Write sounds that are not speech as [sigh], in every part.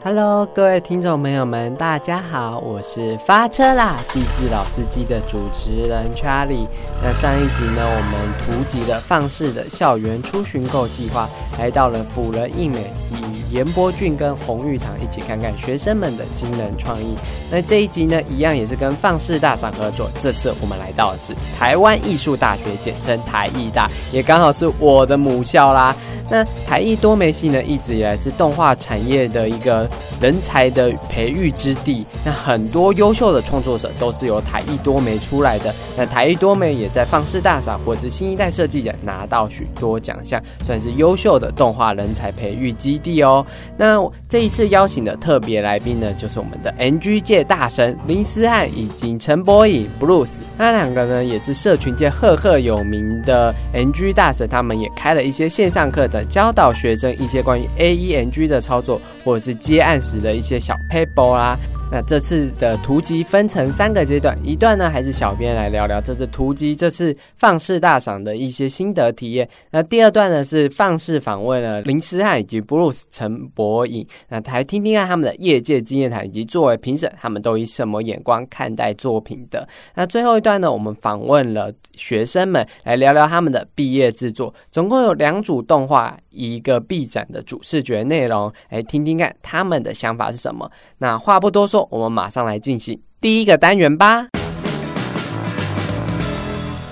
Hello，各位听众朋友们，大家好，我是发车啦，地质老司机的主持人 Charlie。那上一集呢，我们突击了放肆的校园出巡购计划，来到了辅仁义美，与严波俊跟洪玉堂一起看看学生们的惊人创意。那这一集呢，一样也是跟放肆大赏合作，这次我们来到的是台湾艺术大学，简称台艺大，也刚好是我的母校啦。那台艺多媒系呢，一直以来是动画产业的一个人才的培育之地。那很多优秀的创作者都是由台艺多媒出来的。那台艺多媒也在放视大赏或是新一代设计奖拿到许多奖项，算是优秀的动画人才培育基地哦。那这一次邀请的特别来宾呢，就是我们的 NG 界大神林思翰以及陈柏颖 Bruce。那两个呢，也是社群界赫赫有名的 NG 大神，他们也开了一些线上课的。教导学生一些关于 A E N G 的操作，或者是接案时的一些小 paper 啦。那这次的图集分成三个阶段，一段呢还是小编来聊聊这次图集这次放肆大赏的一些心得体验。那第二段呢是放肆访问了林思翰以及 Bruce 陈博颖，那来听听看他们的业界经验谈，以及作为评审，他们都以什么眼光看待作品的。那最后一段呢，我们访问了学生们，来聊聊他们的毕业制作，总共有两组动画，一个 B 展的主视觉内容，来听听看他们的想法是什么。那话不多说。我们马上来进行第一个单元吧。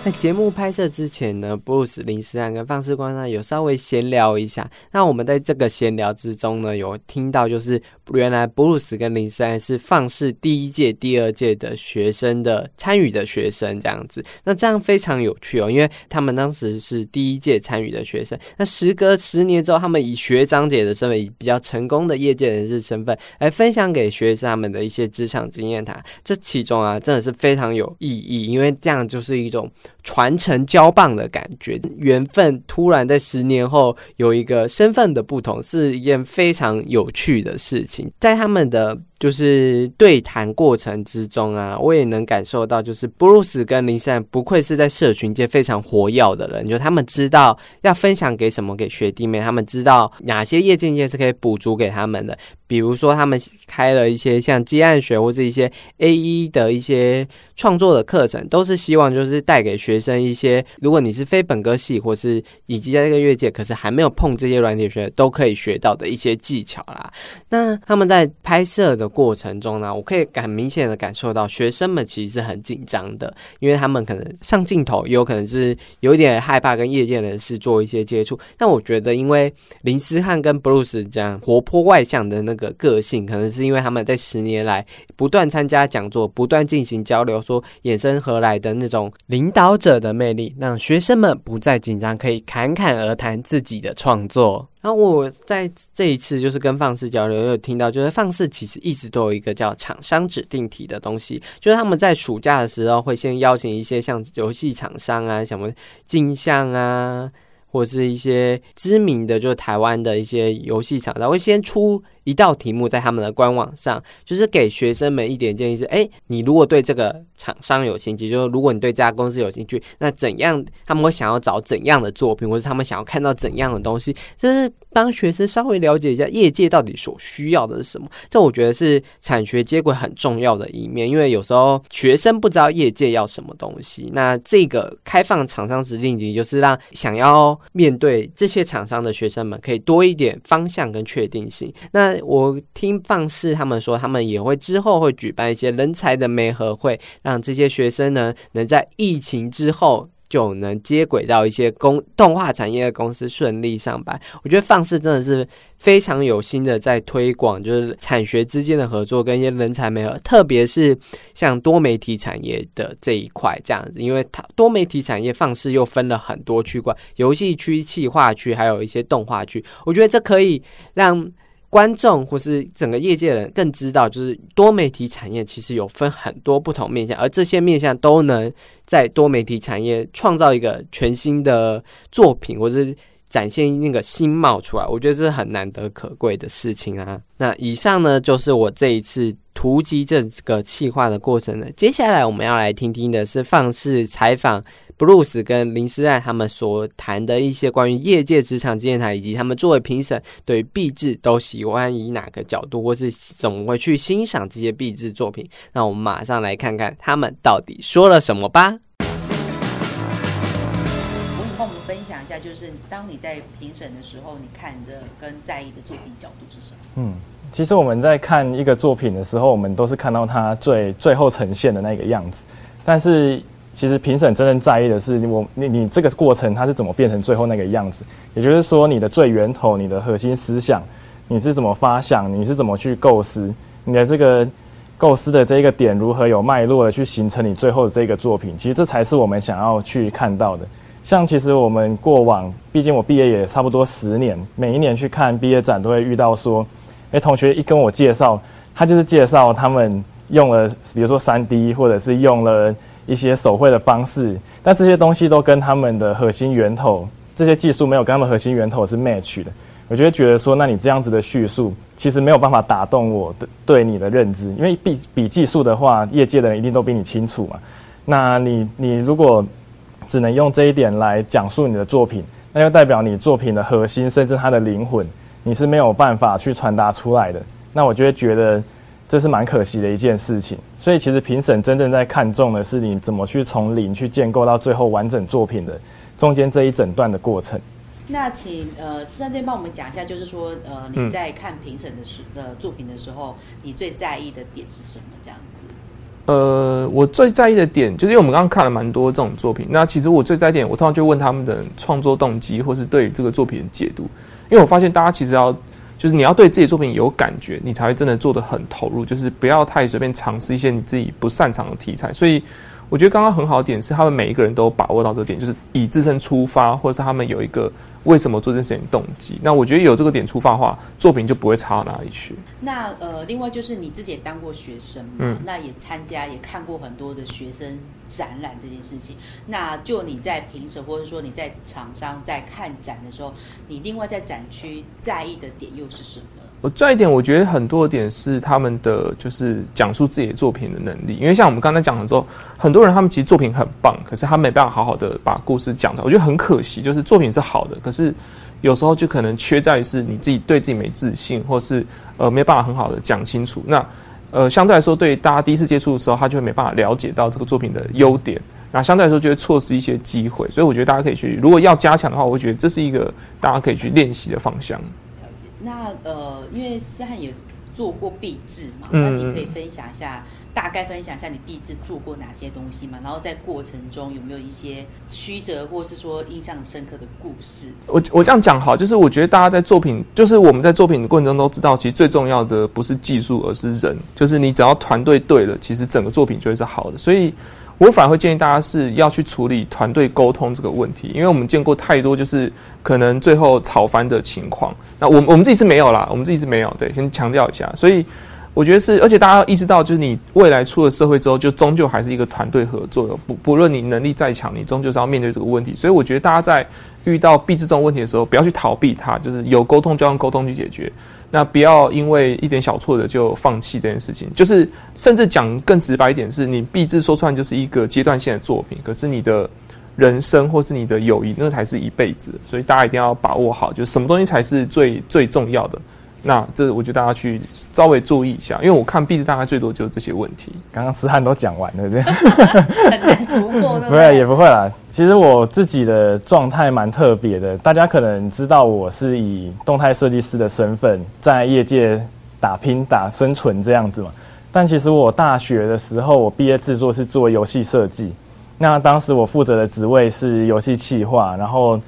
在节目拍摄之前呢，布鲁斯林斯坦跟放视官呢有稍微闲聊一下。那我们在这个闲聊之中呢，有听到就是原来布鲁斯跟林斯坦是放视第一届、第二届的学生的参与的学生这样子。那这样非常有趣哦，因为他们当时是第一届参与的学生。那时隔十年之后，他们以学长姐的身份，以比较成功的业界人士身份来分享给学生他们的一些职场经验谈。这其中啊，真的是非常有意义，因为这样就是一种。传承交棒的感觉，缘分突然在十年后有一个身份的不同，是一件非常有趣的事情。在他们的。就是对谈过程之中啊，我也能感受到，就是布鲁斯跟林珊不愧是在社群界非常活跃的人，就他们知道要分享给什么给学弟妹，他们知道哪些业界界是可以补足给他们的。比如说，他们开了一些像接案学或者一些 A E 的一些创作的课程，都是希望就是带给学生一些，如果你是非本科系或是以及在这个业界，可是还没有碰这些软体学，都可以学到的一些技巧啦。那他们在拍摄的。过程中呢，我可以很明显的感受到学生们其实是很紧张的，因为他们可能上镜头，也有可能是有点害怕跟业界人士做一些接触。但我觉得，因为林思翰跟布鲁斯这样活泼外向的那个个性，可能是因为他们在十年来不断参加讲座、不断进行交流，说衍生何来的那种领导者的魅力，让学生们不再紧张，可以侃侃而谈自己的创作。那我在这一次就是跟放肆交流，有听到就是放肆其实一直都有一个叫厂商指定题的东西，就是他们在暑假的时候会先邀请一些像游戏厂商啊，什么镜像啊。或是一些知名的，就台湾的一些游戏厂商会先出一道题目在他们的官网上，就是给学生们一点建议是：哎，你如果对这个厂商有兴趣，就是如果你对这家公司有兴趣，那怎样他们会想要找怎样的作品，或者他们想要看到怎样的东西，就是帮学生稍微了解一下业界到底所需要的是什么。这我觉得是产学接轨很重要的一面，因为有时候学生不知道业界要什么东西，那这个开放厂商指定题就是让想要。面对这些厂商的学生们，可以多一点方向跟确定性。那我听放视他们说，他们也会之后会举办一些人才的媒合会，让这些学生呢，能在疫情之后。就能接轨到一些公动画产业的公司顺利上班。我觉得放肆真的是非常有心的在推广，就是产学之间的合作跟一些人才媒合，特别是像多媒体产业的这一块这样子，因为它多媒体产业放肆又分了很多区块，游戏区、企划区，还有一些动画区。我觉得这可以让。观众或是整个业界人更知道，就是多媒体产业其实有分很多不同面向，而这些面向都能在多媒体产业创造一个全新的作品，或是展现那个新貌出来，我觉得这是很难得可贵的事情啊。那以上呢，就是我这一次突击这个企划的过程了。接下来我们要来听听的是放肆采访。布鲁斯跟林思爱他们所谈的一些关于业界职场经验谈，以及他们作为评审对壁纸都喜欢以哪个角度，或是怎么会去欣赏这些壁纸作品。那我们马上来看看他们到底说了什么吧。下，就是当你在评审的时候，你看的跟在意的作品角度是什么？嗯，其实我们在看一个作品的时候，我们都是看到它最最后呈现的那个样子，但是。其实评审真正在意的是你我你你这个过程它是怎么变成最后那个样子，也就是说你的最源头、你的核心思想，你是怎么发想，你是怎么去构思，你的这个构思的这个点如何有脉络的去形成你最后的这个作品，其实这才是我们想要去看到的。像其实我们过往，毕竟我毕业也差不多十年，每一年去看毕业展都会遇到说，诶，同学一跟我介绍，他就是介绍他们用了，比如说三 D 或者是用了。一些手绘的方式，但这些东西都跟他们的核心源头，这些技术没有跟他们核心源头是 match 的。我就会觉得说，那你这样子的叙述，其实没有办法打动我的对你的认知，因为比比技术的话，业界的人一定都比你清楚嘛。那你你如果只能用这一点来讲述你的作品，那就代表你作品的核心甚至它的灵魂，你是没有办法去传达出来的。那我就会觉得。这是蛮可惜的一件事情，所以其实评审真正在看重的是你怎么去从零去建构到最后完整作品的中间这一整段的过程。那请呃四三队帮我们讲一下，就是说呃你在看评审的时的作品的时候，你最在意的点是什么？这样子？呃，我最在意的点就是因为我们刚刚看了蛮多这种作品，那其实我最在意点，我通常就问他们的创作动机，或是对这个作品的解读，因为我发现大家其实要。就是你要对自己作品有感觉，你才会真的做的很投入。就是不要太随便尝试一些你自己不擅长的题材。所以我觉得刚刚很好的点是，他们每一个人都把握到这点，就是以自身出发，或者是他们有一个为什么做这件事情动机。那我觉得有这个点出发的话，作品就不会差到哪里去。那呃，另外就是你自己也当过学生嘛，那也参加也看过很多的学生。展览这件事情，那就你在评审或者说你在厂商在看展的时候，你另外在展区在意的点又是什么？我在意点，我觉得很多点是他们的就是讲述自己的作品的能力。因为像我们刚才讲了之后，很多人他们其实作品很棒，可是他没办法好好的把故事讲出来。我觉得很可惜，就是作品是好的，可是有时候就可能缺在于是你自己对自己没自信，或是呃没办法很好的讲清楚。那呃，相对来说，对大家第一次接触的时候，他就会没办法了解到这个作品的优点，那相对来说就会错失一些机会。所以我觉得大家可以去，如果要加强的话，我觉得这是一个大家可以去练习的方向。那呃，因为思翰也做过壁纸嘛，那你可以分享一下。大概分享一下你壁纸做过哪些东西嘛？然后在过程中有没有一些曲折，或是说印象深刻的故事？我我这样讲好，就是我觉得大家在作品，就是我们在作品的过程中都知道，其实最重要的不是技术，而是人。就是你只要团队对了，其实整个作品就会是好的。所以我反而会建议大家是要去处理团队沟通这个问题，因为我们见过太多就是可能最后吵翻的情况。那我我们自己是没有啦，我们自己是没有。对，先强调一下，所以。我觉得是，而且大家要意识到，就是你未来出了社会之后，就终究还是一个团队合作的。不不论你能力再强，你终究是要面对这个问题。所以我觉得大家在遇到币制这种问题的时候，不要去逃避它，就是有沟通就用沟通去解决。那不要因为一点小挫折就放弃这件事情。就是甚至讲更直白一点，是你毕制说出来就是一个阶段性的作品，可是你的人生或是你的友谊，那才是一辈子。所以大家一定要把握好，就什么东西才是最最重要的。那这我觉得大家去稍微注意一下，因为我看壁纸大概最多就是这些问题。刚刚思翰都讲完了，对 [laughs] 很难突破，不会也不会啦。其实我自己的状态蛮特别的，大家可能知道我是以动态设计师的身份在业界打拼打生存这样子嘛。但其实我大学的时候，我毕业制作是做游戏设计，那当时我负责的职位是游戏企划，然后。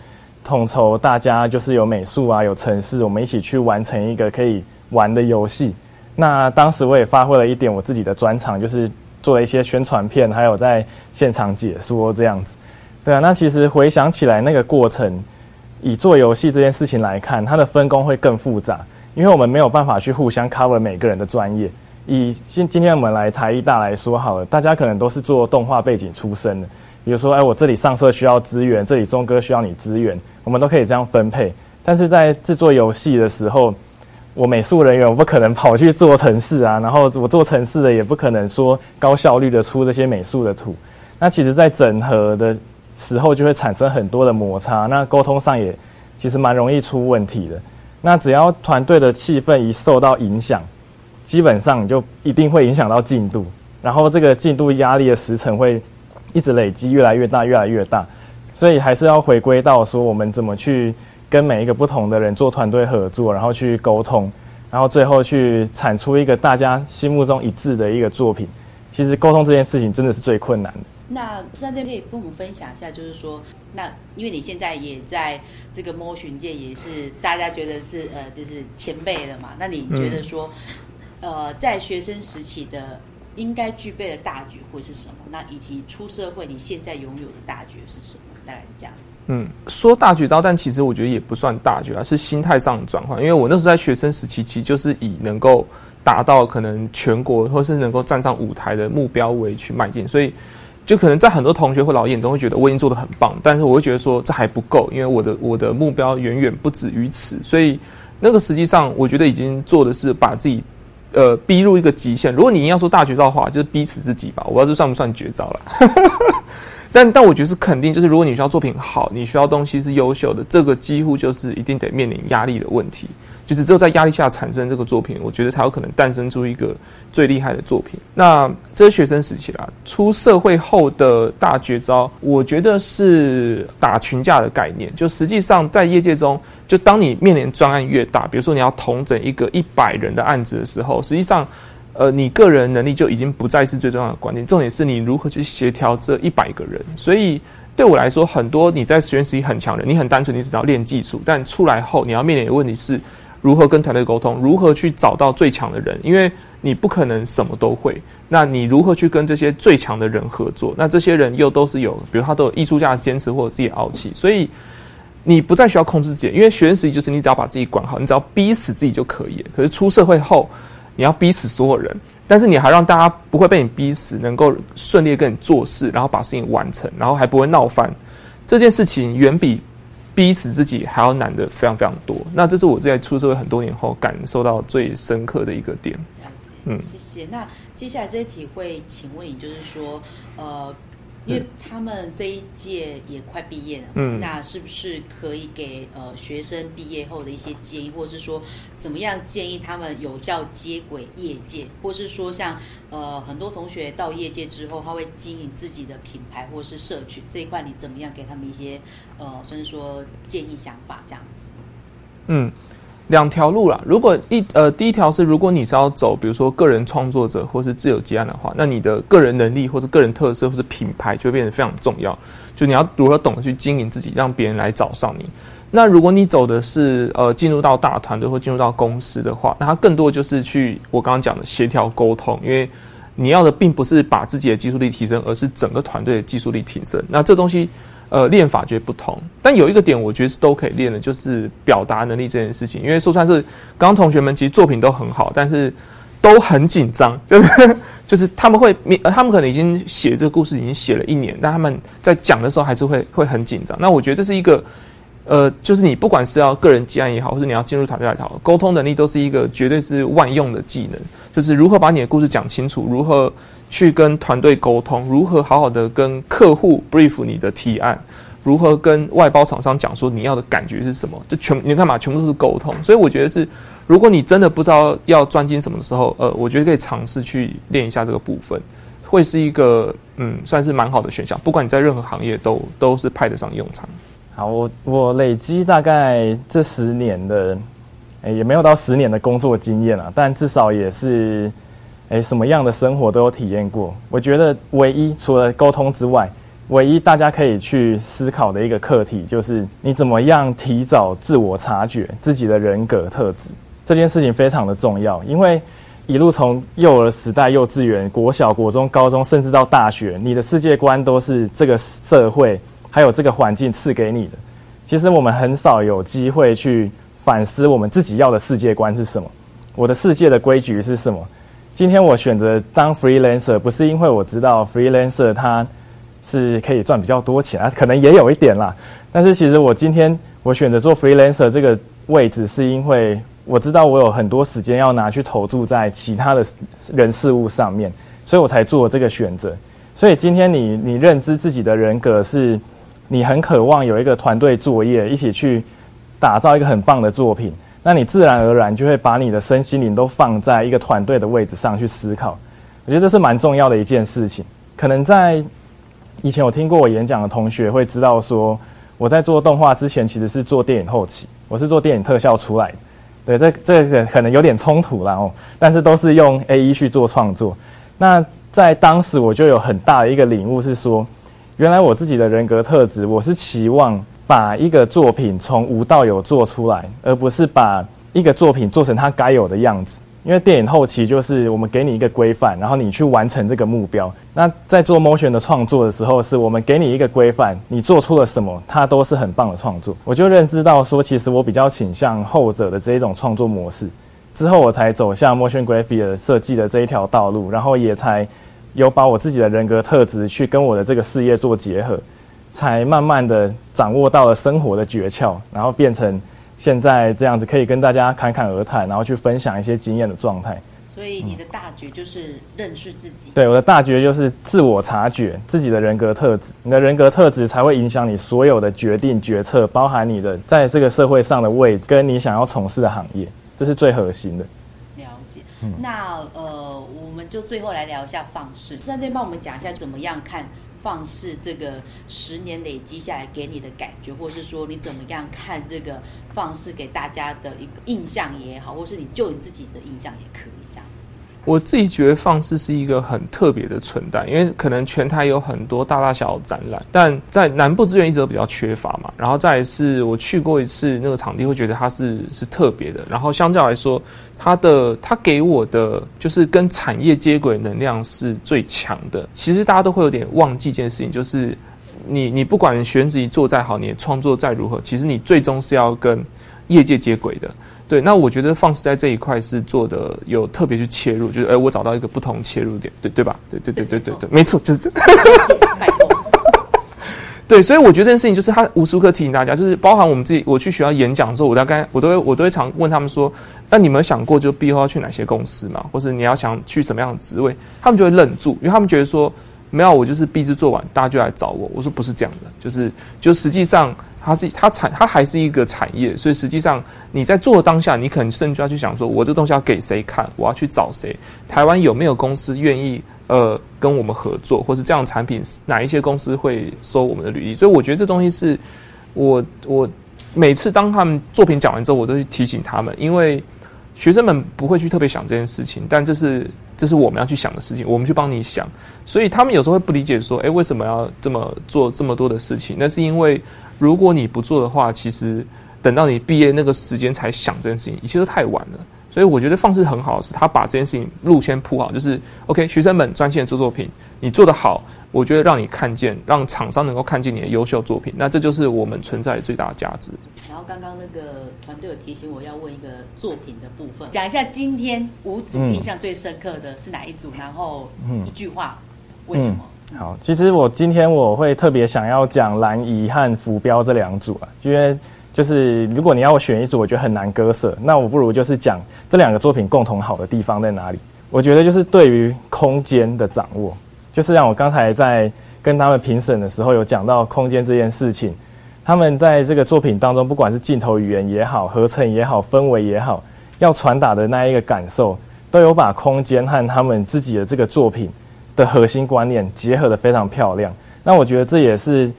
统筹大家就是有美术啊，有城市，我们一起去完成一个可以玩的游戏。那当时我也发挥了一点我自己的专长，就是做了一些宣传片，还有在现场解说这样子。对啊，那其实回想起来那个过程，以做游戏这件事情来看，它的分工会更复杂，因为我们没有办法去互相 cover 每个人的专业。以今今天我们来台艺大来说好了，大家可能都是做动画背景出身的，比如说，哎，我这里上色需要资源，这里中歌需要你资源。我们都可以这样分配。但是在制作游戏的时候，我美术人员我不可能跑去做城市啊，然后我做城市的也不可能说高效率的出这些美术的图。那其实，在整合的时候就会产生很多的摩擦，那沟通上也其实蛮容易出问题的。那只要团队的气氛一受到影响，基本上就一定会影响到进度，然后这个进度压力的时程会一直累积，越来越大，越来越大。所以还是要回归到说，我们怎么去跟每一个不同的人做团队合作，然后去沟通，然后最后去产出一个大家心目中一致的一个作品。其实沟通这件事情真的是最困难的。那三队可以跟我们分享一下，就是说，那因为你现在也在这个摸寻界，也是大家觉得是呃，就是前辈了嘛。那你觉得说，呃，在学生时期的应该具备的大局会是什么？那以及出社会你现在拥有的大局是什么？大概是这样。嗯，说大局招，但其实我觉得也不算大局啊，是心态上的转换。因为我那时候在学生时期，其实就是以能够达到可能全国或是能够站上舞台的目标为去迈进，所以。就可能在很多同学或老眼中会觉得我已经做的很棒，但是我会觉得说这还不够，因为我的我的目标远远不止于此。所以那个实际上我觉得已经做的是把自己呃逼入一个极限。如果你硬要说大绝招的话，就是逼死自己吧。我不知道这算不算绝招了。[laughs] 但但我觉得是肯定，就是如果你需要作品好，你需要东西是优秀的，这个几乎就是一定得面临压力的问题。就是只有在压力下产生这个作品，我觉得才有可能诞生出一个最厉害的作品。那这是学生时期啦，出社会后的大绝招，我觉得是打群架的概念。就实际上在业界中，就当你面临专案越大，比如说你要统整一个一百人的案子的时候，实际上，呃，你个人能力就已经不再是最重要的关键，重点是你如何去协调这一百个人。所以对我来说，很多你在实验室里很强的，你很单纯，你只要练技术，但出来后你要面临的问题是。如何跟团队沟通？如何去找到最强的人？因为你不可能什么都会。那你如何去跟这些最强的人合作？那这些人又都是有，比如他都有艺术家的坚持或者自己的傲气，所以你不再需要控制自己。因为学生时期就是你只要把自己管好，你只要逼死自己就可以。可是出社会后，你要逼死所有人，但是你还让大家不会被你逼死，能够顺利跟你做事，然后把事情完成，然后还不会闹翻。这件事情远比。逼死自己还要难的非常非常多，那这是我在出社会很多年后感受到最深刻的一个点。嗯，谢谢。那接下来这一题会请问你，就是说，呃。因为他们这一届也快毕业了，嗯，那是不是可以给呃学生毕业后的一些建议，或者是说怎么样建议他们有效接轨业界，或是说像呃很多同学到业界之后，他会经营自己的品牌或是社群这一块，你怎么样给他们一些呃，算是说建议想法这样子？嗯。两条路啦，如果一呃第一条是，如果你是要走，比如说个人创作者或是自由接案的话，那你的个人能力或者个人特色或是品牌就会变得非常重要。就你要如何懂得去经营自己，让别人来找上你。那如果你走的是呃进入到大团队或进入到公司的话，那它更多就是去我刚刚讲的协调沟通，因为你要的并不是把自己的技术力提升，而是整个团队的技术力提升。那这东西。呃，练法绝对不同，但有一个点，我觉得是都可以练的，就是表达能力这件事情。因为说穿是，刚刚同学们其实作品都很好，但是都很紧张，就 [laughs] 是就是他们会，他们可能已经写这个故事已经写了一年，但他们在讲的时候还是会会很紧张。那我觉得这是一个，呃，就是你不管是要个人接案也好，或是你要进入团队也好，沟通能力都是一个绝对是万用的技能，就是如何把你的故事讲清楚，如何。去跟团队沟通，如何好好的跟客户 brief 你的提案，如何跟外包厂商讲说你要的感觉是什么，就全你看嘛，全部都是沟通。所以我觉得是，如果你真的不知道要专精什么的时候，呃，我觉得可以尝试去练一下这个部分，会是一个嗯，算是蛮好的选项。不管你在任何行业，都都是派得上用场。好，我我累积大概这十年的，诶，也没有到十年的工作经验啊，但至少也是。诶，什么样的生活都有体验过。我觉得唯一除了沟通之外，唯一大家可以去思考的一个课题，就是你怎么样提早自我察觉自己的人格特质。这件事情非常的重要，因为一路从幼儿时代、幼稚园、国小、国中、高中，甚至到大学，你的世界观都是这个社会还有这个环境赐给你的。其实我们很少有机会去反思我们自己要的世界观是什么，我的世界的规矩是什么。今天我选择当 freelancer，不是因为我知道 freelancer 他是可以赚比较多钱啊，可能也有一点啦。但是其实我今天我选择做 freelancer 这个位置，是因为我知道我有很多时间要拿去投注在其他的人事物上面，所以我才做这个选择。所以今天你你认知自己的人格是，你很渴望有一个团队作业，一起去打造一个很棒的作品，那你自然而然就会把你的身心灵都放在一个团队的位置上去思考。我觉得这是蛮重要的一件事情。可能在以前有听过我演讲的同学会知道说，我在做动画之前其实是做电影后期，我是做电影特效出来的。对，这这个可能有点冲突啦哦，但是都是用 A E 去做创作。那在当时我就有很大的一个领悟，是说，原来我自己的人格特质，我是期望把一个作品从无到有做出来，而不是把一个作品做成它该有的样子。因为电影后期就是我们给你一个规范，然后你去完成这个目标。那在做 motion 的创作的时候，是我们给你一个规范，你做出了什么，它都是很棒的创作。我就认知到说，其实我比较倾向后者的这一种创作模式。之后我才走向 motion graphic 设计的这一条道路，然后也才。有把我自己的人格特质去跟我的这个事业做结合，才慢慢的掌握到了生活的诀窍，然后变成现在这样子，可以跟大家侃侃而谈，然后去分享一些经验的状态。所以你的大觉就是认识自己。对，我的大觉就是自我察觉自己的人格特质，你的人格特质才会影响你所有的决定决策，包含你的在这个社会上的位置，跟你想要从事的行业，这是最核心的。了解。那呃。我们就最后来聊一下方式，那再帮我们讲一下怎么样看放肆这个十年累积下来给你的感觉，或是说你怎么样看这个放肆给大家的一个印象也好，或是你就你自己的印象也可以这样。我自己觉得放肆是一个很特别的存在，因为可能全台有很多大大小小展览，但在南部资源一直都比较缺乏嘛。然后再是我去过一次那个场地，会觉得它是是特别的，然后相较来说。它的它给我的就是跟产业接轨能量是最强的。其实大家都会有点忘记一件事情，就是你你不管选址一做再好，你的创作再如何，其实你最终是要跟业界接轨的。对，那我觉得放肆在这一块是做的有特别去切入，就是哎，我找到一个不同切入点，对对吧？对对对对对对，没错，就是这。[laughs] 对，所以我觉得这件事情就是他无时无刻提醒大家，就是包含我们自己，我去学校演讲的时候，我大概我都会我都会常问他们说，那你们想过就毕业后要去哪些公司嘛，或是你要想去什么样的职位？他们就会愣住，因为他们觉得说，没有，我就是毕制做完，大家就来找我。我说不是这样的，就是就实际上它是它产它还是一个产业，所以实际上你在做的当下，你可能甚至要去想说，我这东西要给谁看？我要去找谁？台湾有没有公司愿意？呃，跟我们合作，或是这样产品，哪一些公司会收我们的履历？所以我觉得这东西是，我我每次当他们作品讲完之后，我都去提醒他们，因为学生们不会去特别想这件事情，但这是这是我们要去想的事情，我们去帮你想。所以他们有时候会不理解，说，诶，为什么要这么做这么多的事情？那是因为如果你不做的话，其实等到你毕业那个时间才想这件事情，一切都太晚了。所以我觉得放肆很好的是，他把这件事情路先铺好，就是 OK，学生们专心的做作品，你做得好，我觉得让你看见，让厂商能够看见你的优秀作品，那这就是我们存在最大的价值。然后刚刚那个团队有提醒我要问一个作品的部分，讲一下今天五组印象最深刻的是哪一组，然后一句话，为什么？好，其实我今天我会特别想要讲蓝移和浮标这两组啊，因为。就是如果你要我选一组，我觉得很难割舍，那我不如就是讲这两个作品共同好的地方在哪里。我觉得就是对于空间的掌握，就是让我刚才在跟他们评审的时候有讲到空间这件事情。他们在这个作品当中，不管是镜头语言也好，合成也好，氛围也好，要传达的那一个感受，都有把空间和他们自己的这个作品的核心观念结合的非常漂亮。那我觉得这也是。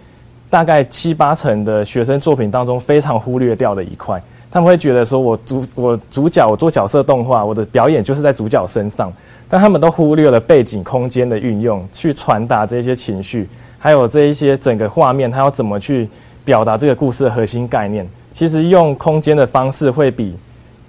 大概七八成的学生作品当中非常忽略掉的一块，他们会觉得说，我主我主角我做角色动画，我的表演就是在主角身上，但他们都忽略了背景空间的运用，去传达这些情绪，还有这一些整个画面，它要怎么去表达这个故事的核心概念。其实用空间的方式会比，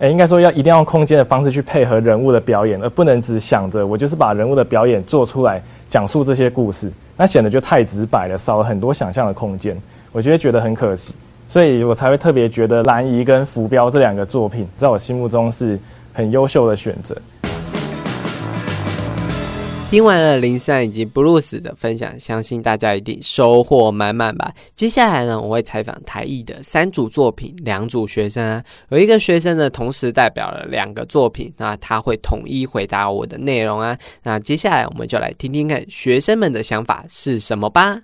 诶，应该说要一定要用空间的方式去配合人物的表演，而不能只想着我就是把人物的表演做出来，讲述这些故事。那显得就太直白了，少了很多想象的空间，我觉得觉得很可惜，所以我才会特别觉得蓝姨跟浮标这两个作品，在我心目中是很优秀的选择。听完了林三以及布鲁斯的分享，相信大家一定收获满满吧。接下来呢，我会采访台艺的三组作品，两组学生啊，有一个学生呢同时代表了两个作品，那他会统一回答我的内容啊。那接下来我们就来听听看学生们的想法是什么吧。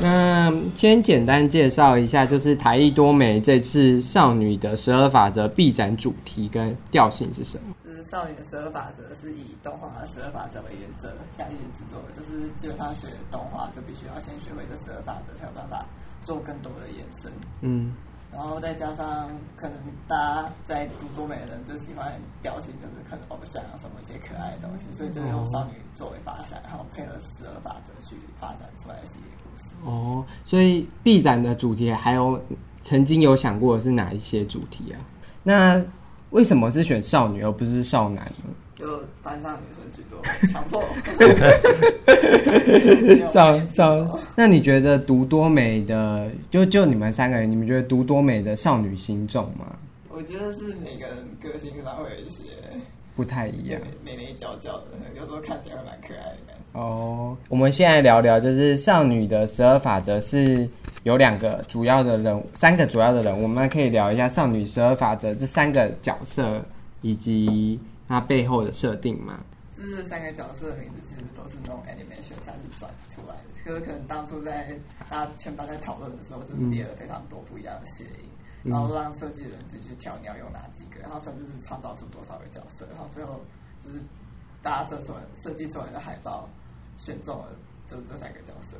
那先简单介绍一下，就是台艺多美这次少女的十二法则闭展主题跟调性是什么？少女的十二法则是以动画的十二法则为原则下去制作的，就是基本上学动画就必须要先学会这十二法则，才有办法做更多的延伸。嗯，然后再加上可能大家在读多美的人就喜欢调性，就是看偶像啊什么一些可爱的东西，所以就用少女作为发想，然后配合十二法则去发展出来的系列故事。哦，所以 B 展的主题还有曾经有想过是哪一些主题啊？那为什么是选少女而不是少男呢？就班上女生居多，强迫。[laughs] 少少，那你觉得读多美的，就就你们三个人，你们觉得读多美的少女心重吗？我觉得是每个人个性上会有一些不太一样，美眉娇娇的，有时候看起来会蛮可爱的。哦，我们现在聊聊，就是少女的十二法则是有两个主要的人，三个主要的人，我们可以聊一下少女十二法则这三个角色以及它背后的设定吗？这三个角色的名字其实都是那种 animation 下去转出来的，就是可能当初在大家全班在讨论的时候，就是列了非常多不一样的谐音，然后让设计人自己去挑你要用哪几个，然后甚至是创造出多少个角色，然后最后就是大家设出来设计出来的海报。选中了这这三个角色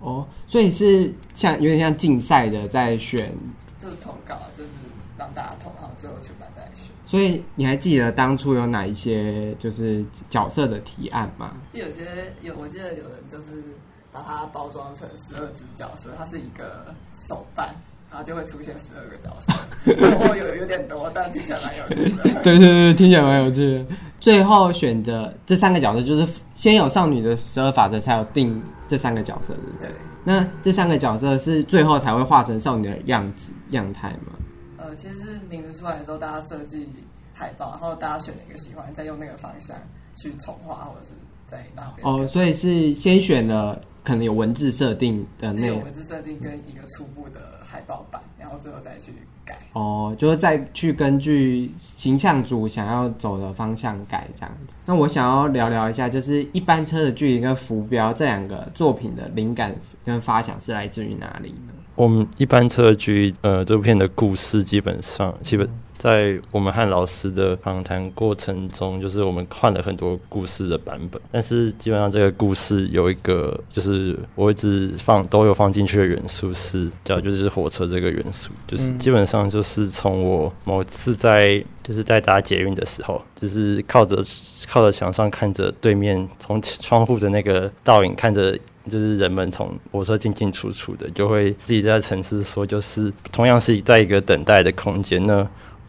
哦，所以是像有点像竞赛的在选，就是投稿，就是让大家投，然后最后全班在选。所以你还记得当初有哪一些就是角色的提案吗？有些有，我记得有人就是把它包装成十二只角色，它是一个手办。然后就会出现十二个角色，然后有有点多，但听起来蛮有趣的。对对对，听起来蛮有趣的。最后选择这三个角色，就是先有少女的十二法则，才有定这三个角色，对不对？那这三个角色是最后才会化成少女的样子样态吗？呃，其实是名字出来的时候，大家设计海报，然后大家选了一个喜欢，再用那个方向去重画，或者是在那边。哦，所以是先选了可能有文字设定的内容，文字设定跟一个初步的。海报版，然后最后再去改哦，就是再去根据形象组想要走的方向改这样子。那我想要聊聊一下，就是一般车的距离跟浮标这两个作品的灵感跟发想是来自于哪里呢？我们一般车距呃，这部片的故事基本上基本。在我们和老师的访谈过程中，就是我们换了很多故事的版本，但是基本上这个故事有一个，就是我一直放都有放进去的元素是叫就是火车这个元素，就是基本上就是从我某次在就是在搭捷运的时候，就是靠着靠着墙上看着对面从窗户的那个倒影看着，就是人们从火车进进出出的，就会自己在沉思说，就是同样是在一个等待的空间呢。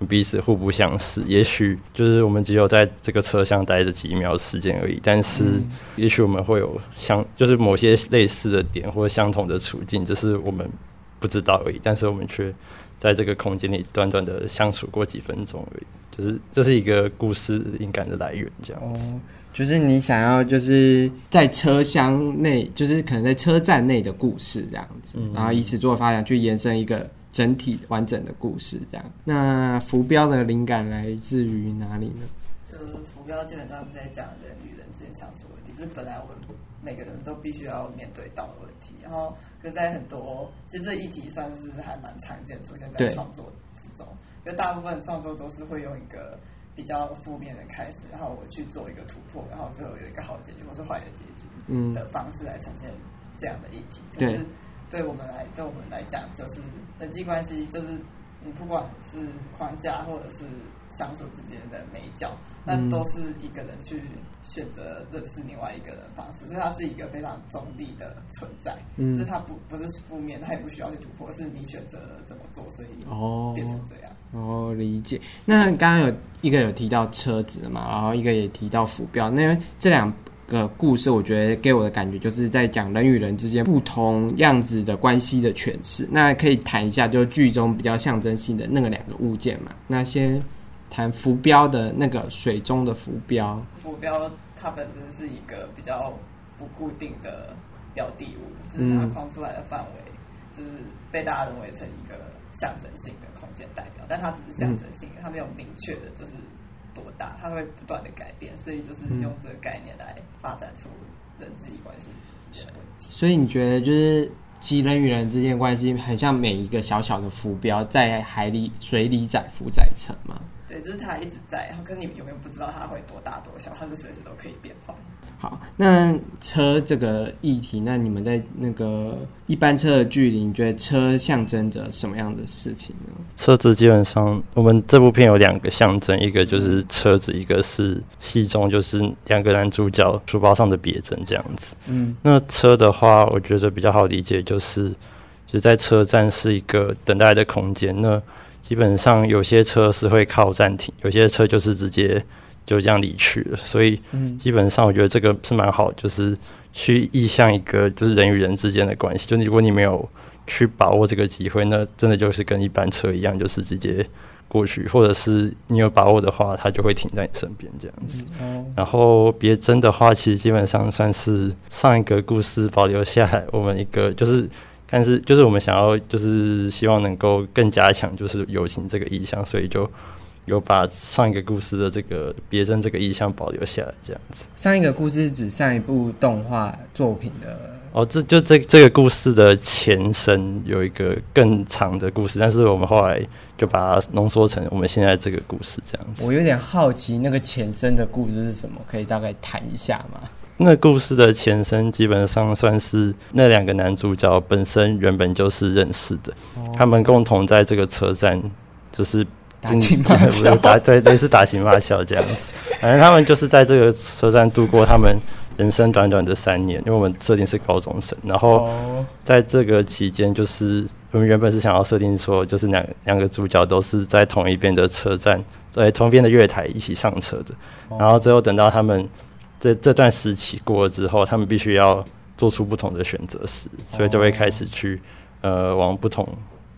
彼此互不相识，也许就是我们只有在这个车厢待着几秒时间而已。但是，也许我们会有相，就是某些类似的点或者相同的处境，只是我们不知道而已。但是我们却在这个空间里短短的相处过几分钟而已。就是这是一个故事灵感的来源，这样子。就是你想要就是在车厢内，就是可能在车站内的故事这样子，然后以此做发展，去延伸一个。整体完整的故事这样，那浮标的灵感来自于哪里呢？就是浮标基本上是在讲人与人之间相处问题，这是本来我们每个人都必须要面对到的问题。然后，可在很多其实这议题算是还蛮常见出现在创作之中，因为大部分创作都是会用一个比较负面的开始，然后我去做一个突破，然后最后有一个好结局或是坏的结局，嗯的方式来呈现这样的议题。对。对我们来，对我们来讲，就是人际关系，就是你不管是框架或者是相处之间的美角，那都是一个人去选择认识另外一个人方式，所以它是一个非常中立的存在。嗯，就是它不不是负面，它也不需要去突破，是你选择怎么做，所以哦变成这样。哦，理解。那刚刚有一个有提到车子嘛，然后一个也提到浮标，那这两。个故事，我觉得给我的感觉就是在讲人与人之间不同样子的关系的诠释。那可以谈一下，就剧中比较象征性的那个两个物件嘛。那先谈浮标的那个水中的浮标。浮浮标它本身是一个比较不固定的标的物，就是它框出来的范围，就是被大家认为成一个象征性的空间代表，但它只是象征性的，它没有明确的，就是多大，它会不断的改变，所以就是用这个概念来发展出人际关系的问题。所以你觉得就是？其人与人之间的关系，很像每一个小小的浮标，在海里、水里载浮载沉吗。对，就是它一直在，然后跟你们永远不知道它会多大多小，它是随时都可以变化。好，那车这个议题，那你们在那个一般车的距离，你觉得车象征着什么样的事情呢？车子基本上，我们这部片有两个象征，一个就是车子，一个是戏中就是两个男主角书包上的别针这样子。嗯，那车的话，我觉得比较好理解，就是就在车站是一个等待的空间。那基本上有些车是会靠站停，有些车就是直接。就这样离去了，所以基本上我觉得这个是蛮好，就是去意向一个就是人与人之间的关系。就如果你没有去把握这个机会，那真的就是跟一般车一样，就是直接过去，或者是你有把握的话，它就会停在你身边这样子。然后别针的话，其实基本上算是上一个故事保留下来，我们一个就是，但是就是我们想要就是希望能够更加强就是友情这个意向，所以就。有把上一个故事的这个别针这个意象保留下来，这样子。上一个故事是指上一部动画作品的哦，这就这这个故事的前身有一个更长的故事，但是我们后来就把它浓缩成我们现在这个故事这样子。我有点好奇，那个前身的故事是什么？可以大概谈一下吗？那故事的前身基本上算是那两个男主角本身原本就是认识的，他们共同在这个车站就是。打情骂俏，打对类似打情骂俏这样子。反正他们就是在这个车站度过他们人生短短的三年，因为我们设定是高中生。然后在这个期间，就是我们原本是想要设定说，就是两两个主角都是在同一边的车站，在同一边的月台一起上车的。然后最后等到他们这这段时期过了之后，他们必须要做出不同的选择时，所以就会开始去呃往不同，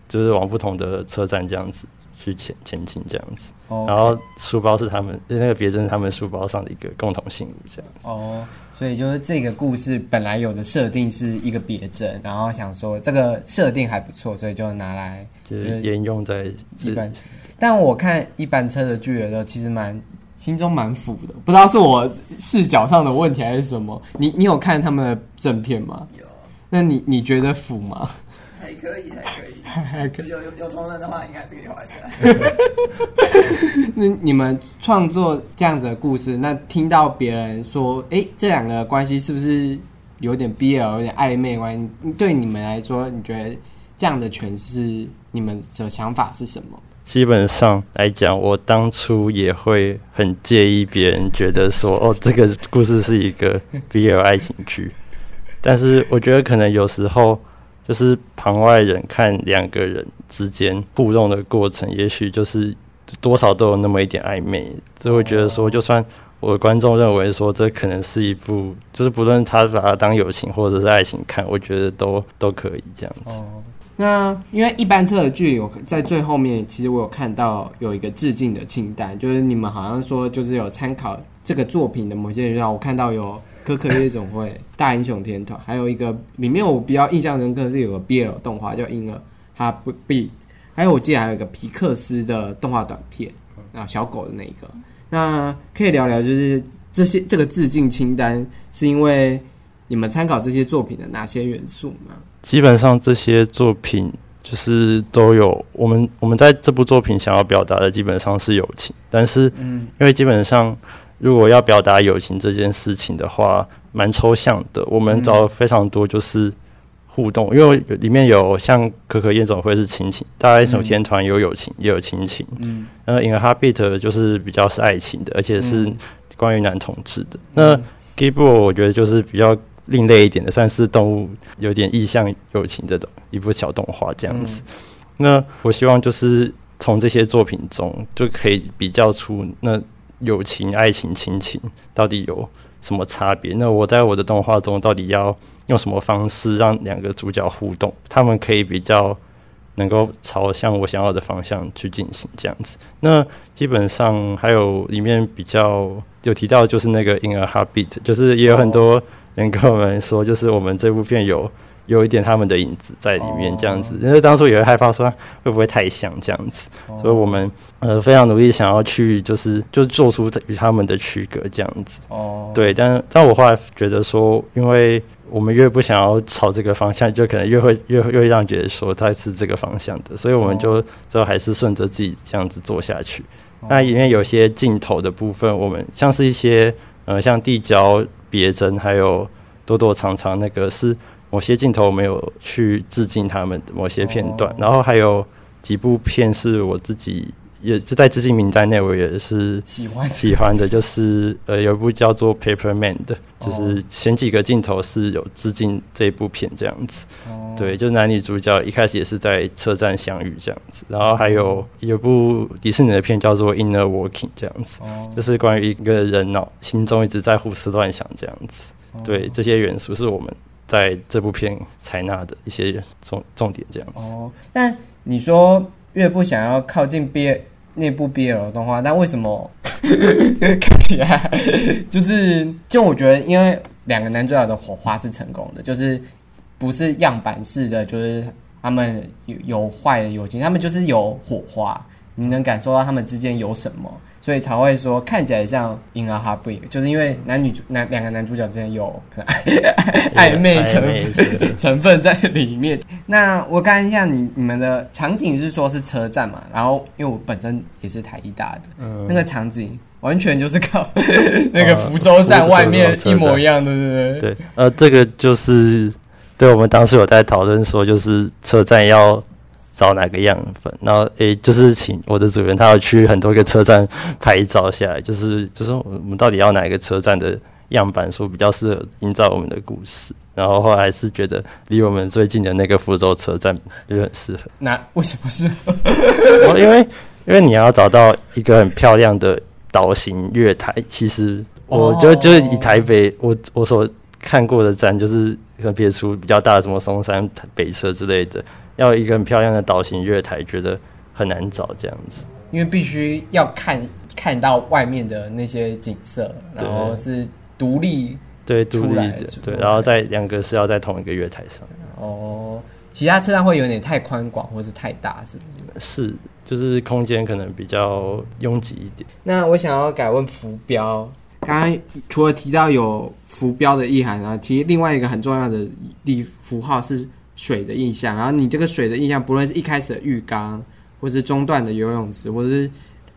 就是往不同的车站这样子。去前前进这样子，然后书包是他们那个别针是他们书包上的一个共同信物这样子。哦，所以就是这个故事本来有的设定是一个别针，然后想说这个设定还不错，所以就拿来就是沿用在一般。但我看一般车的剧的时候，其实蛮心中蛮腐的，不知道是我视角上的问题还是什么。你你有看他们的正片吗？有。那你你觉得腐吗？还可以，还可以。[laughs] 有有有同人的话，应该可以画起来。[laughs] 那你们创作这样子的故事，那听到别人说，哎，这两个关系是不是有点 BL，有点暧昧关系？对你们来说，你觉得这样的诠释，你们的想法是什么？基本上来讲，我当初也会很介意别人觉得说，哦，这个故事是一个 BL 爱情剧。但是我觉得可能有时候。就是旁外人看两个人之间互动的过程，也许就是多少都有那么一点暧昧，就会觉得说，就算我的观众认为说这可能是一部，就是不论他把它当友情或者是爱情看，我觉得都都可以这样子。那因为一般车的距离，我在最后面，其实我有看到有一个致敬的清单，就是你们好像说就是有参考这个作品的某些人，我看到有。可可夜总会、大英雄天团，还有一个里面我比较印象深刻是有个 BL 动画叫婴儿，它不必，还有我记得还有一个皮克斯的动画短片啊，小狗的那一个，那可以聊聊就是这些这个致敬清单是因为你们参考这些作品的哪些元素吗？基本上这些作品就是都有我们我们在这部作品想要表达的基本上是友情，但是嗯，因为基本上。如果要表达友情这件事情的话，蛮抽象的。我们找了非常多就是互动，因为里面有像可可夜总会是亲情，大英雄天团有友情也有亲情，嗯，那 In a Heartbeat 就是比较是爱情的，而且是关于男同志的。那 g i b o 我觉得就是比较另类一点的，算是动物有点意向友情的一部小动画这样子。那我希望就是从这些作品中就可以比较出那。友情、爱情、亲情到底有什么差别？那我在我的动画中到底要用什么方式让两个主角互动？他们可以比较能够朝向我想要的方向去进行这样子。那基本上还有里面比较有提到，就是那个 In a Heartbeat，就是也有很多人跟我们说，就是我们这部片有有一点他们的影子在里面这样子。因为当初也会害怕说会不会太像这样子，所以我们呃非常努力想要去就是就做出与他们的区隔这样子。哦，对，但但我后来觉得说，因为我们越不想要朝这个方向，就可能越会越越让觉得说他是这个方向的，所以我们就最后还是顺着自己这样子做下去。那里面有些镜头的部分，我们像是一些呃像地胶别针，还有多躲藏藏那个是某些镜头没有去致敬他们的某些片段，然后还有几部片是我自己。也是在致敬名单内，我也是喜欢喜欢的，就是呃，有一部叫做《Paper Man》的，就是前几个镜头是有致敬这一部片这样子。哦，对，就是男女主角一开始也是在车站相遇这样子，然后还有有部迪士尼的片叫做《Inner Working》这样子，就是关于一个人脑心中一直在胡思乱想这样子。对，这些元素是我们在这部片采纳的一些重重点这样子。哦，但你说越不想要靠近边。那部 BL 动画，但为什么 [laughs] 看起来就是？就我觉得，因为两个男主角的火花是成功的，就是不是样板式的，就是他们有有坏的友情，他们就是有火花，你能感受到他们之间有什么。所以才会说看起来像《In a Heartbreak》，就是因为男女主男两个男主角之间有 [laughs] 暧昧成 [laughs] 成分在里面。那我看一下你你们的场景是说是车站嘛？然后因为我本身也是台艺大的，那个场景完全就是靠 [laughs] 那个福州站外面一模一样的，对不对？对，呃，这个就是对我们当时有在讨论说，就是车站要。找哪个样本，然后诶，就是请我的主人，他要去很多个车站拍照下来，就是就是我们到底要哪一个车站的样板，说比较适合营造我们的故事。然后后来是觉得离我们最近的那个福州车站就很适合。那为什么是？[laughs] 因为因为你要找到一个很漂亮的岛型月台，其实我就是以台北我我所看过的站，就是别出比较大的什么松山北车之类的。要一个很漂亮的岛型月台，觉得很难找这样子，因为必须要看看到外面的那些景色，然后是独立对独立的对，然后在两个是要在同一个月台上。哦，其他车站会有点太宽广或是太大，是不是？是，就是空间可能比较拥挤一点。那我想要改问浮标，刚刚除了提到有浮标的意涵然后提另外一个很重要的地符号是。水的印象，然后你这个水的印象，不论是一开始的浴缸，或是中段的游泳池，或者是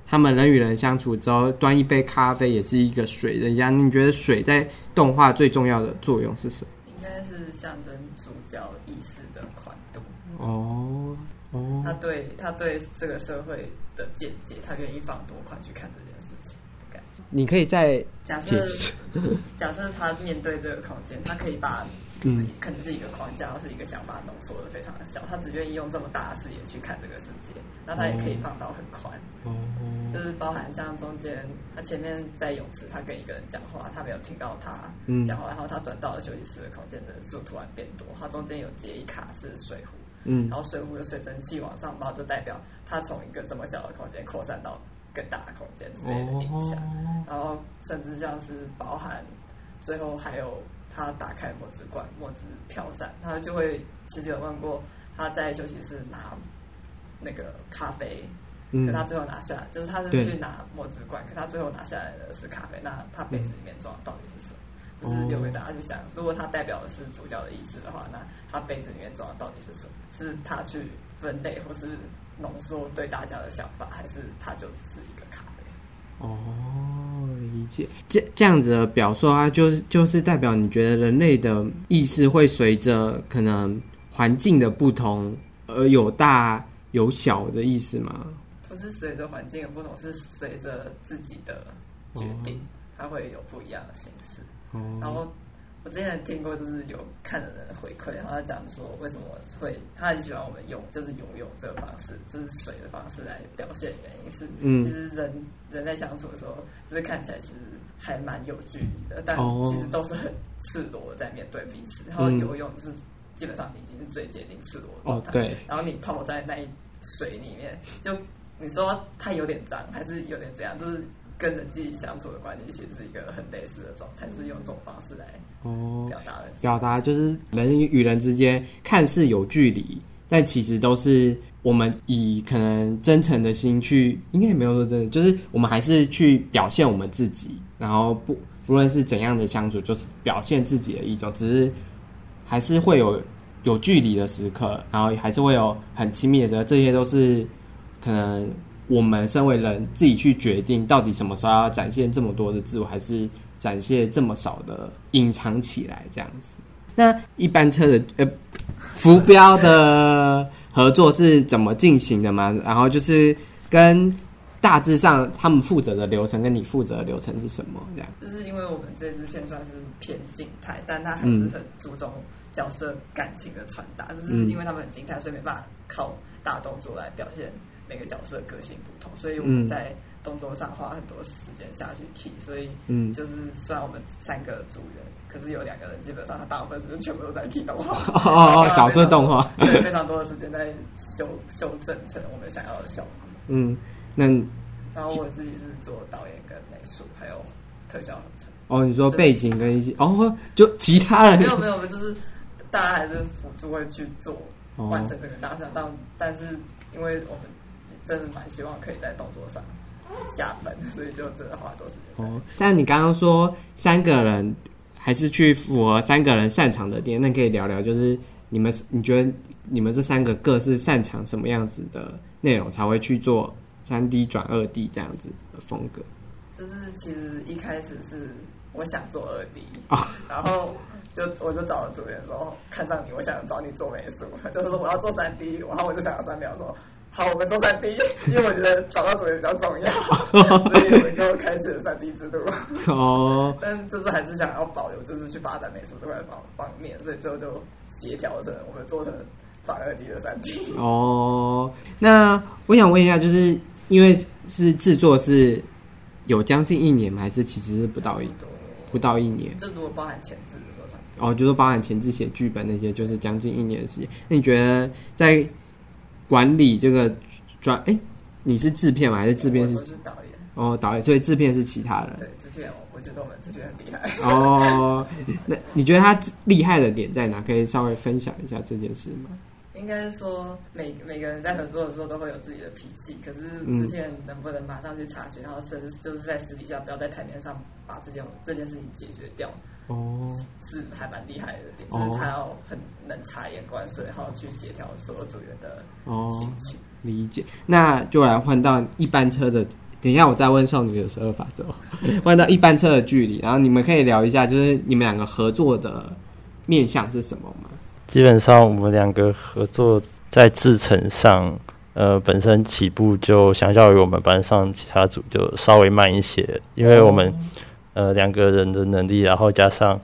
他们人与人相处之后端一杯咖啡，也是一个水的印象。你觉得水在动画最重要的作用是什么？应该是象征主角意识的宽度。哦哦，他对他对这个社会的见解，他愿意放多宽去看这件事情的感觉。你可以在假设假设他面对这个空间，他可以把。嗯，可能是一个框架，或是一个想法浓缩的非常的小，他只愿意用这么大的视野去看这个世界，那他也可以放到很宽，哦，就是包含像中间他前面在泳池，他跟一个人讲话，他没有听到他讲话，然后他转到了休息室的空间，人数突然变多，他中间有接一卡是水壶，嗯，然后水壶的水蒸气往上冒，就代表他从一个这么小的空间扩散到更大的空间之类的影响，然后甚至像是包含最后还有。他打开墨汁罐，墨汁飘散，他就会其实有问过他在休息室拿那个咖啡，可他最后拿下来，就是他是去拿墨汁罐，可他最后拿下来的是咖啡，那他杯子里面装的到底是什么？就是留给大家去想，如果他代表的是主角的意思的话，那他杯子里面装的到底是什么？是他去分类或是浓缩对大家的想法，还是他就只是？哦。理解这这样子的表述啊，就是就是代表你觉得人类的意识会随着可能环境的不同而有大有小的意思吗？不是随着环境的不同，是随着自己的决定，它会有不一样的形式。然后。我之前听过，就是有看的人回馈，然后他讲说，为什么会他很喜欢我们用就是游泳这个方式，就是水的方式来表现原因是，其实人人在相处的时候，就是看起来是还蛮有距离的，但其实都是很赤裸的在面对彼此。然后游泳是基本上你已经是最接近赤裸的状态。哦对然后你泡在那一水里面，就你说它有点脏，还是有点怎样，就是跟人际相处的关系，其实是一个很类似的状态，是用这种方式来哦，表达的。表达就是人与人之间看似有距离，但其实都是我们以可能真诚的心去，应该也没有说真的，就是我们还是去表现我们自己，然后不不论是怎样的相处，就是表现自己的一种，只是还是会有有距离的时刻，然后还是会有很亲密的时刻，这些都是可能我们身为人自己去决定，到底什么时候要展现这么多的自我，还是展现这么少的隐藏起来这样子。那一般车的呃浮标的合作是怎么进行的吗？然后就是跟大致上他们负责的流程跟你负责的流程是什么？这样就是因为我们这支片算是偏静态，但它还是很注重角色感情的传达。就是因为他们很静态，所以没办法靠大动作来表现每个角色个性不同，所以我们在动作上花很多时间下去 key。所以，嗯就是虽然我们三个组员，可是有两个人基本上他大部分时间全部都在 key 动画，哦哦哦，[laughs] 角色动画，对，非常多的时间在修修正成我们想要的效果。嗯，那然后我自己是做导演跟美术，还有特效合成。哦，你说背景跟一些哦，就其他人没有没有，就是大家还是辅助会去做哦完成这个大项，但但是因为我们真的蛮希望可以在动作上下本，所以就真的花很多时间。哦，但你刚刚说三个人还是去符合三个人擅长的点，那可以聊聊，就是你们你觉得你们这三个各是擅长什么样子的内容，才会去做三 D 转二 D 这样子的风格？就是其实一开始是我想做二 D，、哦然后就我就找了主编说看上你，我想找你做美术，就是说我要做三 D，然后我就想了三秒说。好，我们做三 D，因为我觉得找到组员比较重要，[laughs] 所以我们就开始了三 D 之路。哦，[laughs] 但就是还是想要保留，就是去发展美术这块方方面，所以最后就协调成我们做成反二 D 的三 D。哦，那我想问一下，就是因为是制作是有将近一年吗？还是其实是不到一不到一年？这如果包含前置的时候，哦，就是包含前置写剧本那些，就是将近一年的时间。那你觉得在管理这个专？哎、你是制片吗？还是制片我是我是导演，哦导演？所以制片是其他人。对制片，我觉得我们制片很厉害。哦，那你觉得他厉害的点在哪？可以稍微分享一下这件事吗？应该是说每每个人在合作的时候都会有自己的脾气，可是嗯制片能不能马上去察觉，然后甚至就是在私底下不要在台面上把这件这件事情解决掉，哦，是还蛮厉害的点，哦就是他要很能察言观色，然后去协调所有组员的哦心情。理解。那就来换到一班车的。等一下，我再问少女的十二法则。[laughs] 换到一班车的距离，然后你们可以聊一下，就是你们两个合作的面向是什么吗？基本上我们两个合作在制程上，呃，本身起步就相较于我们班上其他组就稍微慢一些，因为我们、呃两个人的能力，然后加上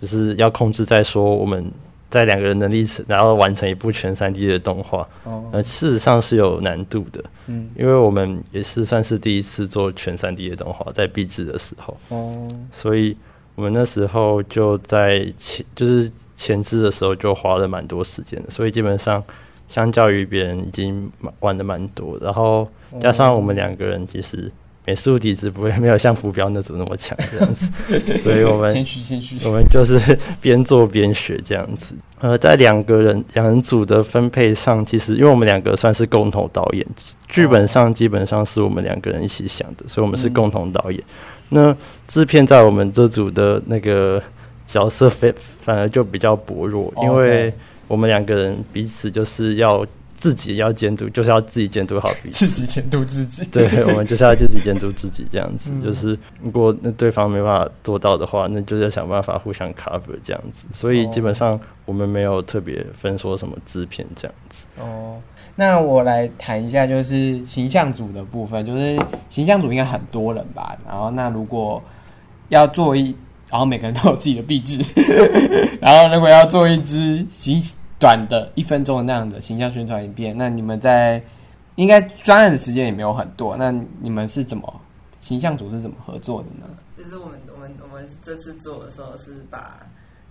就是要控制在说我们在两个人能力，然后完成一部全三 D 的动画，哦，呃，事实上是有难度的，嗯，因为我们也是算是第一次做全三 D 的动画，在闭制的时候，哦，所以我们那时候就在前就是前置的时候就花了蛮多时间的，所以基本上相较于别人已经蛮玩的蛮多，然后加上我们两个人其实美术底子不会没有像浮标那组那么强这样子，[laughs] 所以我们谦虚谦虚。我们就是 [laughs] 边做边学这样子。呃，在两个人两人组的分配上，其实因为我们两个算是共同导演，剧本上基本上是我们两个人一起想的，所以我们是共同导演。那制片在我们这组的那个角色反反而就比较薄弱，哦因为我们两个人彼此就是要自己要监督，就是要自己监督好彼此。[laughs] 自己监督自己。[laughs] 对，我们就是要自己监督自己这样子。嗯就是如果那对方没办法做到的话，那就是要想办法互相 cover 这样子。所以基本上我们没有特别分说什么制片这样子。哦，那我来谈一下，就是形象组的部分，就是形象组应该很多人吧。然后，那如果要做一，然后每个人都有自己的壁纸，[laughs] 然后如果要做一支形短的一分钟的那样的形象宣传影片，那你们在应该专案的时间也没有很多，那你们是怎么形象组是怎么合作的呢？其实我们我们我们这次做的时候是把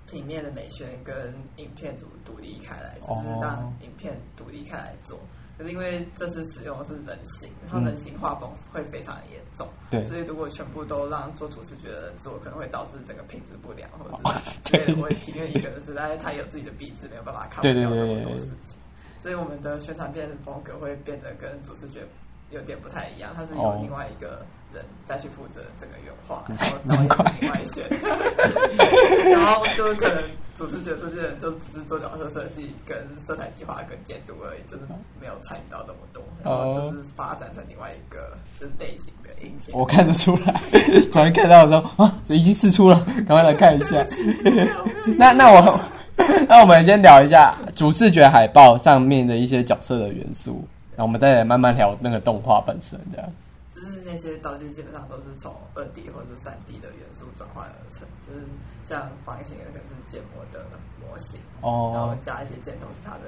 平面的美宣跟影片组独立开来，就是让影片独立开来做。可是因为这次使用的是人形，然后人形画风会非常严重，对，所以如果全部都让做主视觉的人做，可能会导致整个品质不良，或者是别人问题。因为一个是他他有自己的鼻子，没有办法看到那么多事情，所以我们的宣传片的风格会变得跟主视觉有点不太一样，它是有另外一个。人再去负责整个原画，然后导演外选，[laughs] 然后就是可能主视觉设计人就只是做角色设计、跟色彩计划、跟监督而已，就是没有参与到这么多，然后就是发展成另外一个就是类型的影片。我看得出来，昨天看到的时候啊，已经试出了，赶快来看一下。[laughs] 那那我那我们先聊一下主视觉海报上面的一些角色的元素，然后我们再来慢慢聊那个动画本身，这样。那些道具基本上都是从二 D 或者三 D 的元素转换而成，就是像方形的可能是建模的模型，哦，然后加一些箭头是它的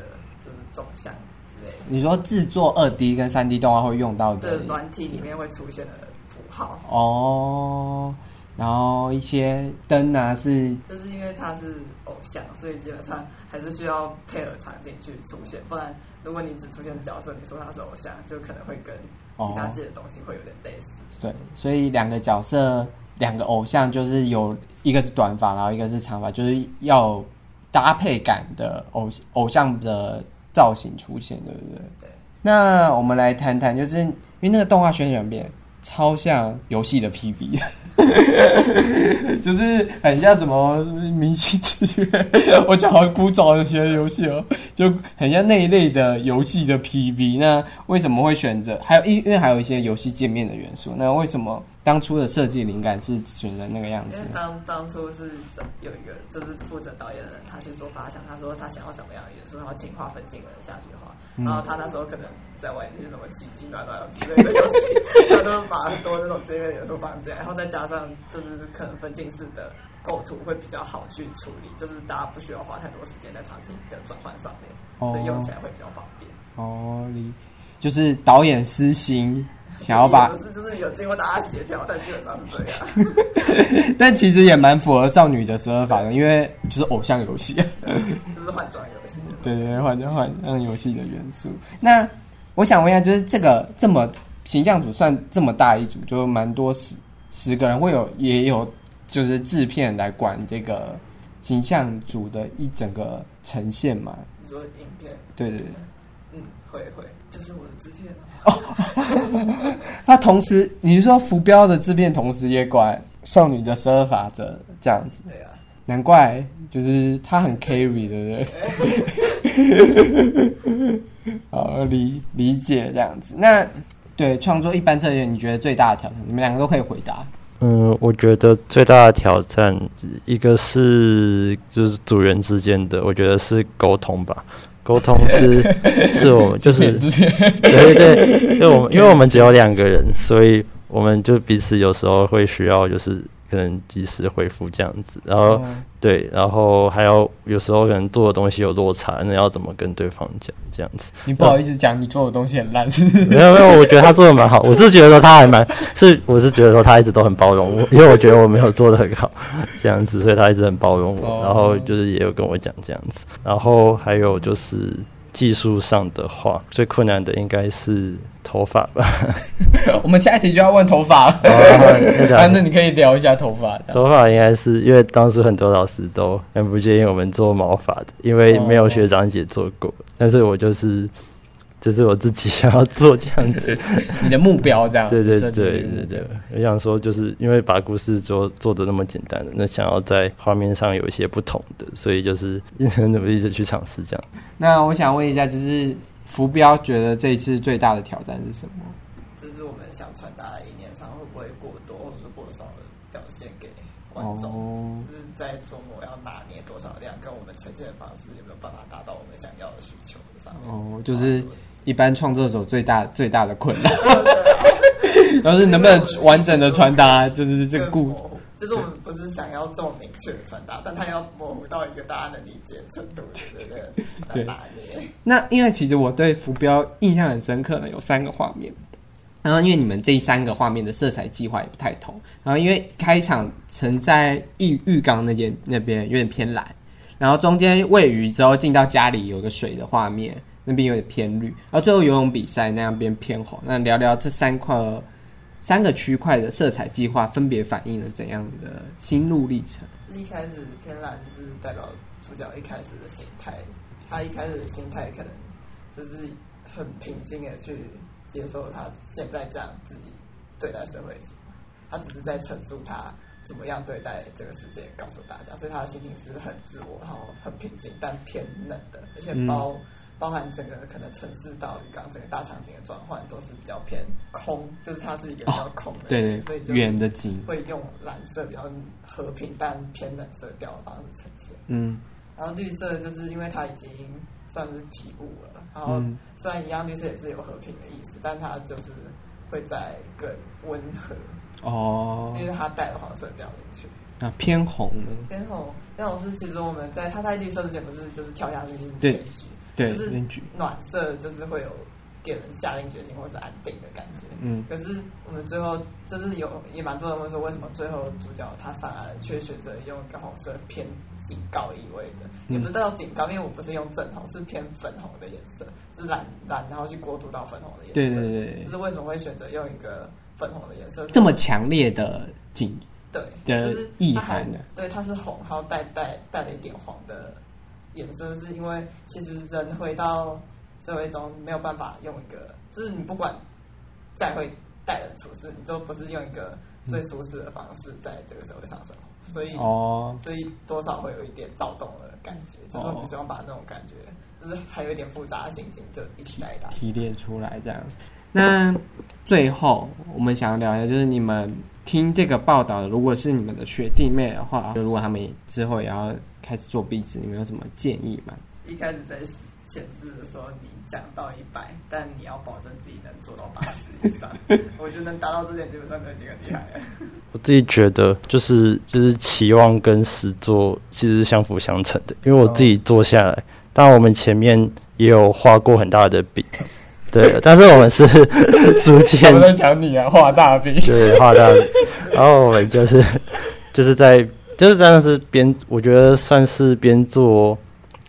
就是纵向之类的。你说制作二 D 跟三 D 动画会用到的软体里面会出现的符号哦，然后一些灯啊是，就是因为它是偶像，所以基本上还是需要配合场景去出现，不然如果你只出现角色，你说他是偶像，就可能会跟。其他这些东西会有点类似，对，所以两个角色，两个偶像就是有一个是短发，然后一个是长发，就是要搭配感的偶偶像的造型出现，对不对？对。那我们来谈谈，就是因为那个动画宣传片超像游戏的 PV。[laughs] 就是很像什么明星之约，我讲好古早的些游戏哦，就很像那一类的游戏的 PV。那为什么会选择？还有因因为还有一些游戏界面的元素。那为什么当初的设计灵感是选择那个样子？当当初是有一个就是负责导演的人，他去说发想，他说他想要什么样的元素，然后请画分镜人下去画。然后他那时候可能在玩一些什么奇迹暖暖之类的游戏，他都把很多那种界面元素放进来，然后再加上就是可能分镜式的构图会比较好去处理，就是大家不需要花太多时间在场景的转换上面，所以用起来会比较方便。哦，你就是导演私心想要把，不是就是有经过大家协调，但基本上是这样。[laughs] 但其实也蛮符合少女的十二法的，因为就是偶像游戏，[laughs] 就是换装游戏。对对，换装换嗯游戏的元素。那我想问一下，就是这个这么形象组算这么大一组，就蛮多十十个人，会有也有就是制片来管这个形象组的一整个呈现嘛？你说影片？对对对，嗯，会会，就是我的制片哦。[laughs] 那同时，你是说浮标的制片同时也管少女的十二法则这样子？对啊。难怪，就是他很 carry，对不对？[laughs] 好理理解这样子。那对创作一般策略，你觉得最大的挑战？你们两个都可以回答。嗯，我觉得最大的挑战，一个是就是组员之间的，我觉得是沟通吧。[laughs] 沟通是是我们就是对对，就我们因为我们只有两个人，所以我们就彼此有时候会需要就是。可能及时回复这样子，然后对，然后还要有时候可能做的东西有落差，那要怎么跟对方讲这样子？你不好意思讲你做的东西很烂，是 [laughs] [laughs] 没有没有，我觉得他做的蛮好，我是觉得说他还蛮是，我是觉得说他一直都很包容我，因为我觉得我没有做的很好这样子，所以他一直很包容我，然后就是也有跟我讲这样子，然后还有就是技术上的话，最困难的应该是。头发吧，[laughs] 我们下一题就要问头发了。[laughs] 反正你可以聊一下头发。头发应该是因为当时很多老师都很不建议我们做毛发的，因为没有学长姐做过。但是我就是就是我自己想要做这样子，[laughs] 你的目标这样。对对对对对，我想说就是因为把故事做做的那么简单的，那想要在画面上有一些不同的，所以就是努力的去尝试这样。那我想问一下，就是。浮标觉得这一次最大的挑战是什么？就是我们想传达的意念上会不会过多或者是过少的表现给观众？就是在中国要拿捏多少量，跟我们呈现的方式有没有办法达到我们想要的需求上面？哦，就是一般创作者最大最大的困难，[laughs] 然后是能不能完整的传达，就是这个故。就是我们不是想要这么明确的传达，但它要模糊到一个大家能理解的程度，对不对？对。那因为其实我对浮标印象很深刻的有三个画面，然后因为你们这三个画面的色彩计划也不太同，然后因为开场曾在浴浴缸那边那边有点偏蓝，然后中间喂鱼之后进到家里有个水的画面，那边有点偏绿，然后最后游泳比赛那样边偏红。那聊聊这三块三个区块的色彩计划分别反映了怎样的心路历程？一开始偏蓝就是代表主角一开始的心态，他一开始的心态可能就是很平静的去。接受他现在这样自己对待社会，他只是在陈述他怎么样对待这个世界，告诉大家，所以他的心情是很自我，然后很平静，但偏冷的，而且包包含整个可能城市到鱼缸整个大场景的转换都是比较偏空，就是它是一个比较空的对，所以远的景会用蓝色比较和平但偏冷色调的方式呈现。嗯，然后绿色就是因为它已经。算是体悟了，然后虽然一样绿色也是有和平的意思，但它就是会在更温和哦，因为它带了黄色调进去。那偏红呢？偏红，那种是其实我们在他在绿色之前不是就是跳下去就是对对，就是暖色就是会有。给人下定决心或是安定的感觉。嗯，可是我们最后就是有也蛮多人会说，为什么最后主角他上来却选择用一个红色偏警告意味的？也不是到警告，因为我不是用正红，是偏粉红的颜色，是蓝蓝，然后去过渡到粉红的颜色。对对对。就是为什么会选择用一个粉红的颜色？这么强烈的警对就是意涵的，对，它是红，然后带带带了一点黄的颜色，是因为其实人回到。社会中没有办法用一个，就是你不管再会待人处事，你都不是用一个最舒适的方式在这个社会上生活，所以哦，所以多少会有一点躁动的感觉，就是我们希望把那种感觉，就是还有一点复杂的心情，就一起来提炼出来这样。那最后我们想要聊一下，就是你们听这个报道，如果是你们的学弟妹的话，就如果他们之后也要开始做壁纸，你们有什么建议吗？一开始在前置的时候，你。讲到一百，但你要保证自己能做到八十以上。[laughs] 我觉得能达到这点，基本上就已经很厉害了。我自己觉得，就是就是期望跟实做其实是相辅相成的。因为我自己做下来，当然我们前面也有画过很大的饼，[laughs] 对，但是我们是 [laughs] 逐渐。我在讲你啊，画大饼，对，画大饼。然后我们就是就是在就是真的是边，我觉得算是边做。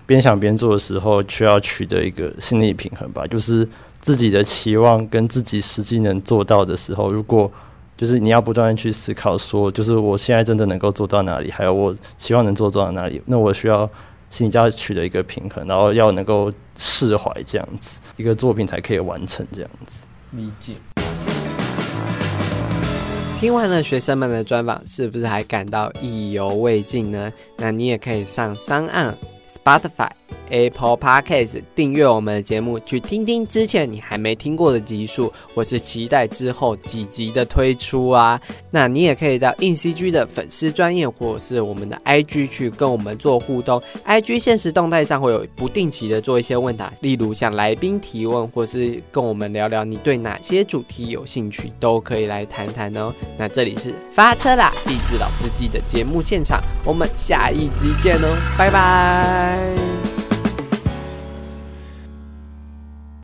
边想边做的时候，需要取得一个心理平衡吧。就是自己的期望跟自己实际能做到的时候，如果就是你要不断的去思考，说就是我现在真的能够做到哪里，还有我希望能做到哪里，那我需要心理要取得一个平衡，然后要能够释怀，这样子一个作品才可以完成。这样子理解。听完了学生们的专访，是不是还感到意犹未尽呢？那你也可以上三岸。Spotify、Apple Podcast 订阅我们的节目，去听听之前你还没听过的集数，或是期待之后几集的推出啊。那你也可以到 In CG 的粉丝专业，或者是我们的 IG 去跟我们做互动。IG 现实动态上会有不定期的做一些问答，例如向来宾提问，或是跟我们聊聊你对哪些主题有兴趣，都可以来谈谈哦。那这里是发车啦，励志老司机的节目现场，我们下一集见哦，拜拜。